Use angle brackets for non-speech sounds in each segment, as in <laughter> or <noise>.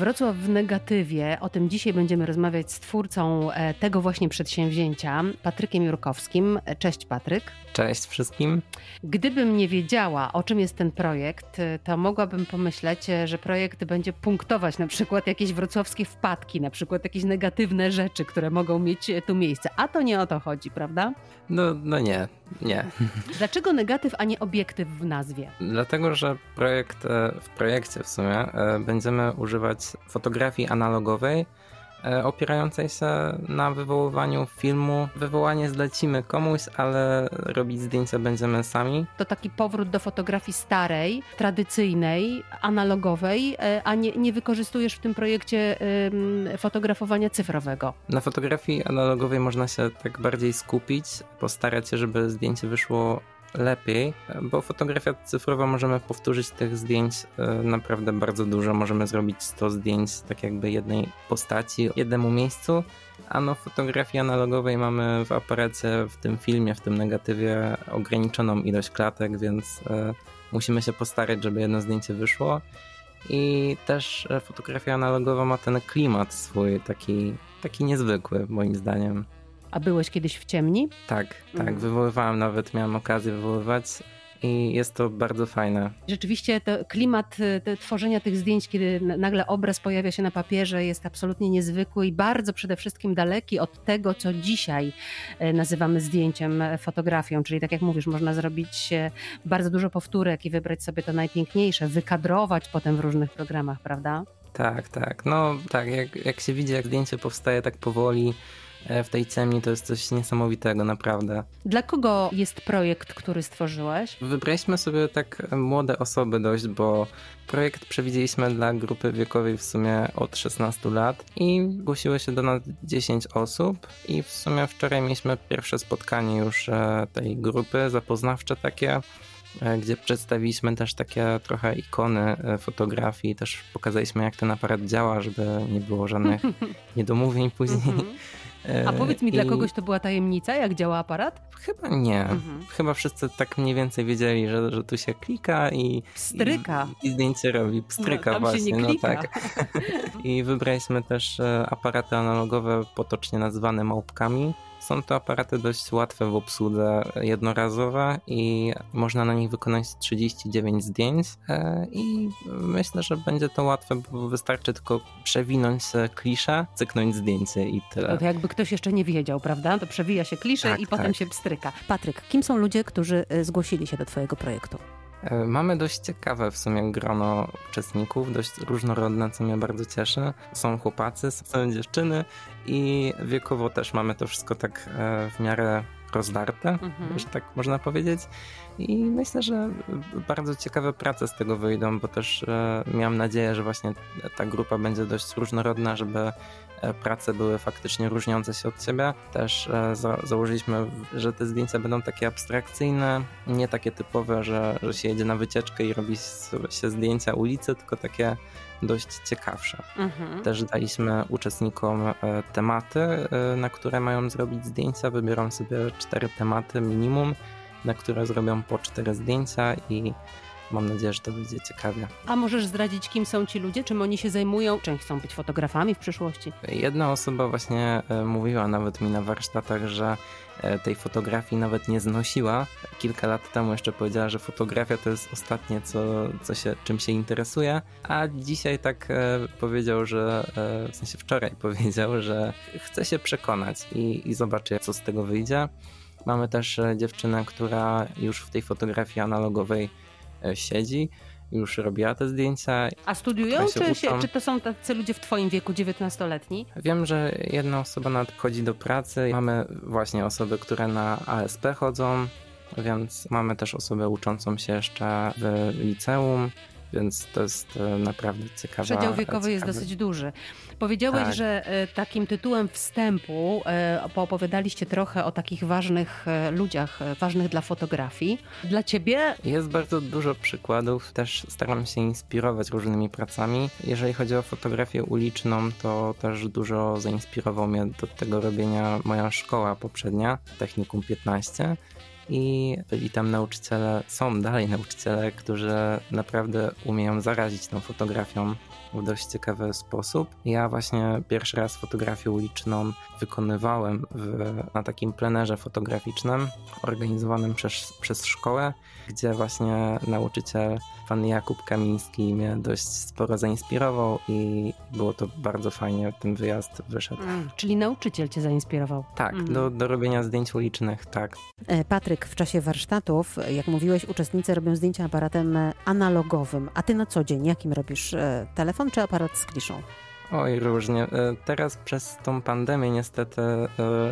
Wrocław w negatywie, o tym dzisiaj będziemy rozmawiać z twórcą e, tego właśnie przedsięwzięcia, Patrykiem Jurkowskim. Cześć Patryk. Cześć wszystkim. Gdybym nie wiedziała, o czym jest ten projekt, e, to mogłabym pomyśleć, e, że projekt będzie punktować na przykład jakieś wrocławskie wpadki, na przykład jakieś negatywne rzeczy, które mogą mieć tu miejsce. A to nie o to chodzi, prawda? No, no nie, nie. <laughs> Dlaczego negatyw, a nie obiektyw w nazwie? Dlatego, że projekt, w projekcie w sumie będziemy używać fotografii analogowej, e, opierającej się na wywoływaniu filmu. Wywołanie zlecimy komuś, ale robić zdjęcia będziemy sami. To taki powrót do fotografii starej, tradycyjnej, analogowej, e, a nie, nie wykorzystujesz w tym projekcie fotografowania cyfrowego. Na fotografii analogowej można się tak bardziej skupić, postarać się, żeby zdjęcie wyszło lepiej, bo fotografia cyfrowa możemy powtórzyć tych zdjęć e, naprawdę bardzo dużo. Możemy zrobić 100 zdjęć tak jakby jednej postaci, jednemu miejscu, a no fotografii analogowej mamy w aparacie, w tym filmie, w tym negatywie ograniczoną ilość klatek, więc e, musimy się postarać, żeby jedno zdjęcie wyszło. I też e, fotografia analogowa ma ten klimat swój, taki, taki niezwykły moim zdaniem. A byłeś kiedyś w ciemni? Tak, tak. Mhm. Wywoływałem nawet, miałem okazję wywoływać i jest to bardzo fajne. Rzeczywiście to klimat te, tworzenia tych zdjęć, kiedy nagle obraz pojawia się na papierze, jest absolutnie niezwykły i bardzo przede wszystkim daleki od tego, co dzisiaj e, nazywamy zdjęciem, e, fotografią. Czyli tak jak mówisz, można zrobić e, bardzo dużo powtórek i wybrać sobie to najpiękniejsze, wykadrować potem w różnych programach, prawda? Tak, tak. No tak, jak, jak się widzi, jak zdjęcie powstaje tak powoli, w tej ciemni to jest coś niesamowitego, naprawdę. Dla kogo jest projekt, który stworzyłeś? Wybraliśmy sobie tak młode osoby dość, bo projekt przewidzieliśmy dla grupy wiekowej w sumie od 16 lat i głosiło się do nas 10 osób i w sumie wczoraj mieliśmy pierwsze spotkanie już e, tej grupy zapoznawcze takie e, gdzie przedstawiliśmy też takie trochę ikony fotografii, też pokazaliśmy jak ten aparat działa, żeby nie było żadnych <laughs> niedomówień później. A powiedz mi, I... dla kogoś to była tajemnica, jak działa aparat? Chyba nie. Mhm. Chyba wszyscy tak mniej więcej wiedzieli, że, że tu się klika i. Pstryka. I, i zdjęcie robi. Pstryka no, właśnie. No tak. <laughs> I wybraliśmy też e, aparaty analogowe, potocznie nazywane małpkami. Są to aparaty dość łatwe w obsłudze, jednorazowe i można na nich wykonać 39 zdjęć e, i myślę, że będzie to łatwe, bo wystarczy tylko przewinąć kliszę, cyknąć zdjęcie i tyle. To jakby ktoś jeszcze nie wiedział, prawda? To przewija się kliszę tak, i potem tak. się pstryka. Patryk, kim są ludzie, którzy e, zgłosili się do twojego projektu? E, mamy dość ciekawe w sumie grono uczestników, dość różnorodne, co mnie bardzo cieszy. Są chłopacy, są dziewczyny i wiekowo też mamy to wszystko tak e, w miarę rozdarte, mhm. że tak można powiedzieć. I myślę, że bardzo ciekawe prace z tego wyjdą, bo też e, miałem nadzieję, że właśnie ta grupa będzie dość różnorodna, żeby prace były faktycznie różniące się od siebie. Też e, za założyliśmy, że te zdjęcia będą takie abstrakcyjne, nie takie typowe, że, że się jedzie na wycieczkę i robi się zdjęcia ulicy, tylko takie dość ciekawsze. Mhm. Też daliśmy uczestnikom e, tematy, na które mają zrobić zdjęcia. Wybiorą sobie cztery tematy minimum, na które zrobią po cztery zdjęcia i Mam nadzieję, że to będzie ciekawie. A możesz zdradzić, kim są ci ludzie? Czym oni się zajmują? Czy chcą być fotografami w przyszłości? Jedna osoba właśnie e, mówiła nawet mi na warsztatach, że e, tej fotografii nawet nie znosiła. Kilka lat temu jeszcze powiedziała, że fotografia to jest ostatnie, co, co się, czym się interesuje, a dzisiaj tak e, powiedział, że w sensie wczoraj <laughs> powiedział, że chce się przekonać i, i zobaczy, co z tego wyjdzie. Mamy też dziewczynę, która już w tej fotografii analogowej siedzi, już robiła te zdjęcia. A studiują, czy, się, czy to są tacy ludzie w twoim wieku, 19-letni? Wiem, że jedna osoba nawet chodzi do pracy. Mamy właśnie osoby, które na ASP chodzą, więc mamy też osobę uczącą się jeszcze w liceum więc to jest e, naprawdę ciekawe. Przedział wiekowy jest dosyć duży. Powiedziałeś, tak. że e, takim tytułem wstępu e, poopowiadaliście trochę o takich ważnych ludziach, ważnych dla fotografii. Dla ciebie? Jest bardzo dużo przykładów. Też staram się inspirować różnymi pracami. Jeżeli chodzi o fotografię uliczną, to też dużo zainspirował mnie do tego robienia moja szkoła poprzednia, Technikum 15 i byli tam nauczyciele, są dalej nauczyciele, którzy naprawdę umieją zarazić tą fotografią w dość ciekawy sposób. Ja właśnie pierwszy raz fotografię uliczną wykonywałem w, na takim plenerze fotograficznym organizowanym przez, przez szkołę, gdzie właśnie nauczyciel pan Jakub Kamiński mnie dość sporo zainspirował i było to bardzo fajnie, ten wyjazd wyszedł. Mm, czyli nauczyciel cię zainspirował? Tak, mm. do, do robienia zdjęć ulicznych, tak. E, W czasie warsztatów, jak mówiłeś, uczestnicy robią zdjęcia aparatem analogowym, a ty na co dzień jakim robisz? E, telefon czy aparat z kliszą? Oj, różnie. E, teraz przez tą pandemię niestety e,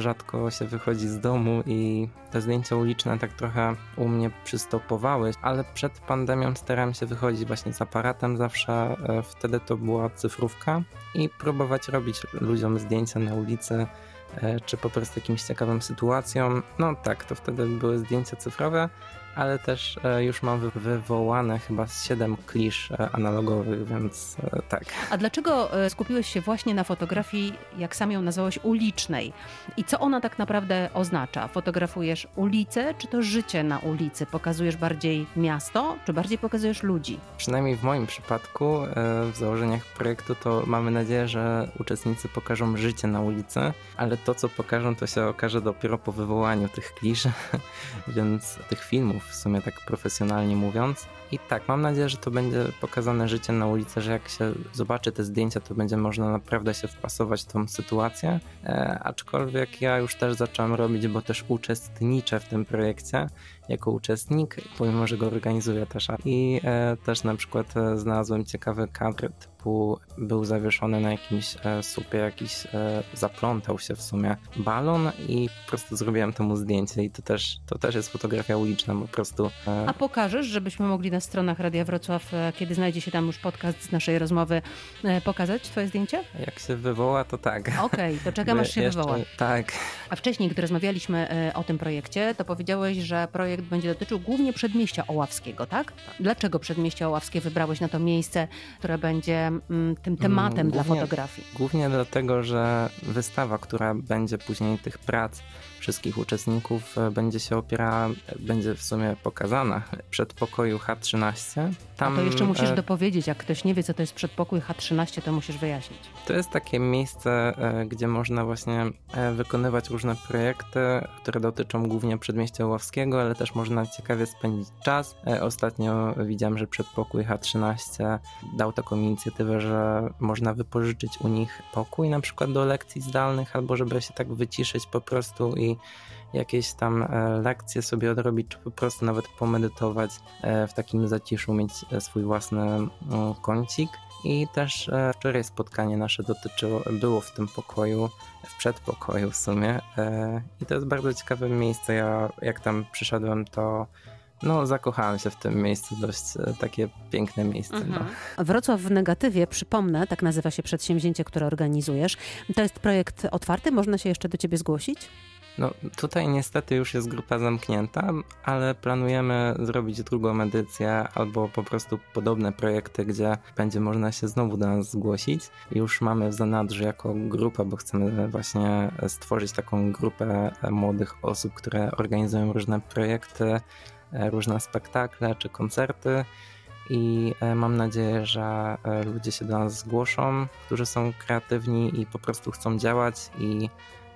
rzadko się wychodzi z domu i te zdjęcia uliczne tak trochę u mnie przystopowały, ale przed pandemią starałem się wychodzić właśnie z aparatem zawsze. E, wtedy to była cyfrówka i próbować robić ludziom zdjęcia na ulicy czy po prostu jakimś ciekawym sytuacjom. No tak, to wtedy były zdjęcia cyfrowe, ale też e, już mam wywołane chyba z 7 klisz e, analogowych, więc e, tak. A dlaczego skupiłeś się właśnie na fotografii, jak sam ją nazwałeś, ulicznej? I co ona tak naprawdę oznacza? Fotografujesz ulicę, czy to życie na ulicy? Pokazujesz bardziej miasto, czy bardziej pokazujesz ludzi? Przynajmniej w moim przypadku, w założeniach projektu, to mamy nadzieję, że uczestnicy pokażą życie na ulicy, ale to, co pokażą, to się okaże dopiero po wywołaniu tych klisz, <laughs> więc tych filmów w sumie tak profesjonalnie mówiąc. I tak, mam nadzieję, że to będzie pokazane życie na ulicy, że jak się zobaczy te zdjęcia, to będzie można naprawdę się wpasować w tą sytuację. E, aczkolwiek ja już też zacząłem robić, bo też uczestniczę w tym projekcie jako uczestnik, pomimo, że go organizuję też. I e, też na przykład e, znalazłem ciekawy kadr typu był zawieszony na jakimś e, supie, jakiś e, zaplątał się w sumie balon i po prostu zrobiłem temu zdjęcie i to też, to też jest fotografia uliczna po prostu. E... A pokażesz, żebyśmy mogli na stronach Radia Wrocław, kiedy znajdzie się tam już podcast z naszej rozmowy, pokazać twoje zdjęcie? Jak się wywoła, to tak. Okej, okay, to czekam aż się jeszcze, wywoła. Tak. A wcześniej, gdy rozmawialiśmy o tym projekcie, to powiedziałeś, że projekt będzie dotyczył głównie przedmieścia Oławskiego, tak? Dlaczego przedmieście Oławskie wybrałeś na to miejsce, które będzie tym tematem mm, głównie, dla fotografii? Głównie dlatego, że wystawa, która będzie później tych prac wszystkich uczestników e, będzie się opierała, będzie w sumie pokazana przed pokoju H13. Tam, A to jeszcze musisz e, dopowiedzieć, jak ktoś nie wie, co to jest przedpokój H13, to musisz wyjaśnić. To jest takie miejsce, e, gdzie można właśnie wykonywać różne projekty, które dotyczą głównie przedmieścia Ławskiego, ale też można ciekawie spędzić czas. Ostatnio widziałem, że przedpokój H13 dał taką inicjatywę, że można wypożyczyć u nich pokój na przykład do lekcji zdalnych, albo żeby się tak wyciszyć po prostu i jakieś tam e, lekcje sobie odrobić, czy po prostu nawet pomedytować e, w takim zaciszu, mieć e, swój własny kącik. I też wczoraj spotkanie nasze dotyczyło, było w tym pokoju, w przedpokoju w sumie. I to jest bardzo ciekawe miejsce. Ja jak tam przyszedłem, to no, zakochałem się w tym miejscu, dość takie piękne miejsce. No. Mhm. No. Wrocław w negatywie, przypomnę, tak nazywa się przedsięwzięcie, które organizujesz. To jest projekt otwarty, można się jeszcze do ciebie zgłosić? No tutaj niestety już jest grupa zamknięta, ale planujemy zrobić drugą edycję albo po prostu podobne projekty, gdzie będzie można się znowu do nas zgłosić. Już mamy w zanadrzu jako grupę, bo chcemy właśnie stworzyć taką grupę młodych osób, które organizują różne projekty, różne spektakle czy koncerty i e, mam nadzieję, że e, ludzie się do nas zgłoszą, którzy są kreatywni i po prostu chcą działać i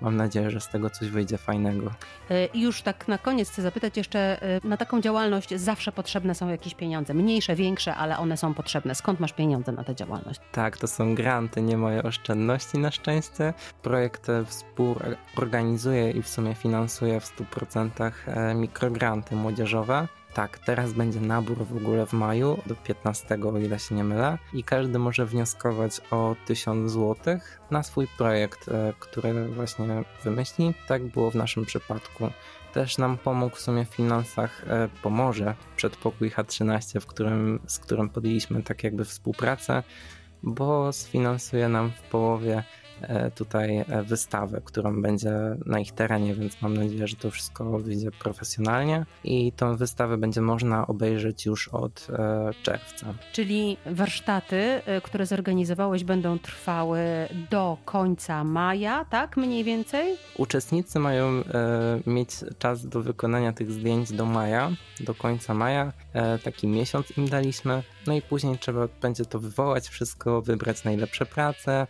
mam nadzieję, że z tego coś wyjdzie fajnego. E, I już tak na koniec chcę zapytać jeszcze, e, na taką działalność zawsze potrzebne są jakieś pieniądze, mniejsze, większe, ale one są potrzebne. Skąd masz pieniądze na tę działalność? Tak, to są granty, nie moje oszczędności na szczęście. Projekt współorganizuje i w sumie finansuje w 100% e, mikrogranty młodzieżowe. Tak, teraz będzie nabór w ogóle w maju do 15, o ile się nie mylę, i każdy może wnioskować o 1000 zł na swój projekt, e, który właśnie wymyśli. Tak było w naszym przypadku. Też nam pomógł w sumie w finansach, e, pomoże przedpokój H13, w którym, z którym podjęliśmy tak jakby współpracę, bo sfinansuje nam w połowie tutaj e, wystawę, którą będzie na ich terenie, więc mam nadzieję, że to wszystko wyjdzie profesjonalnie i tą wystawę będzie można obejrzeć już od e, czerwca. Czyli warsztaty, które zorganizowałeś będą trwały do końca maja, tak mniej więcej? Uczestnicy mają mieć czas do wykonania tych zdjęć do maja, do końca maja. Taki miesiąc im daliśmy No i później trzeba będzie to wywołać wszystko, wybrać najlepsze prace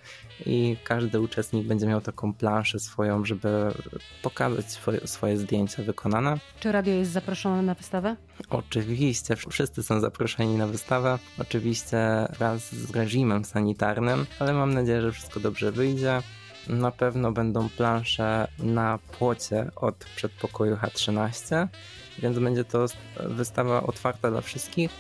i każdy uczestnik będzie miał taką planszę swoją, żeby pokazać swoje, swoje zdjęcia wykonane. Czy radio jest zaproszone na wystawę? Oczywiście, wszyscy są zaproszeni na wystawę. Oczywiście wraz z reżimem sanitarnym, ale mam nadzieję, że wszystko dobrze wyjdzie. Na pewno będą plansze na płocie od przedpokoju H13, więc będzie to wystawa otwarta dla wszystkich.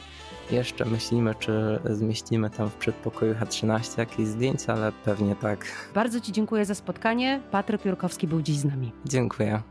Jeszcze myślimy, czy zmieścimy tam w przedpokoju H13 jakieś zdjęcia, ale pewnie tak. Bardzo Ci dziękuję za spotkanie. Patryk Jurkowski był dziś z nami. Dziękuję.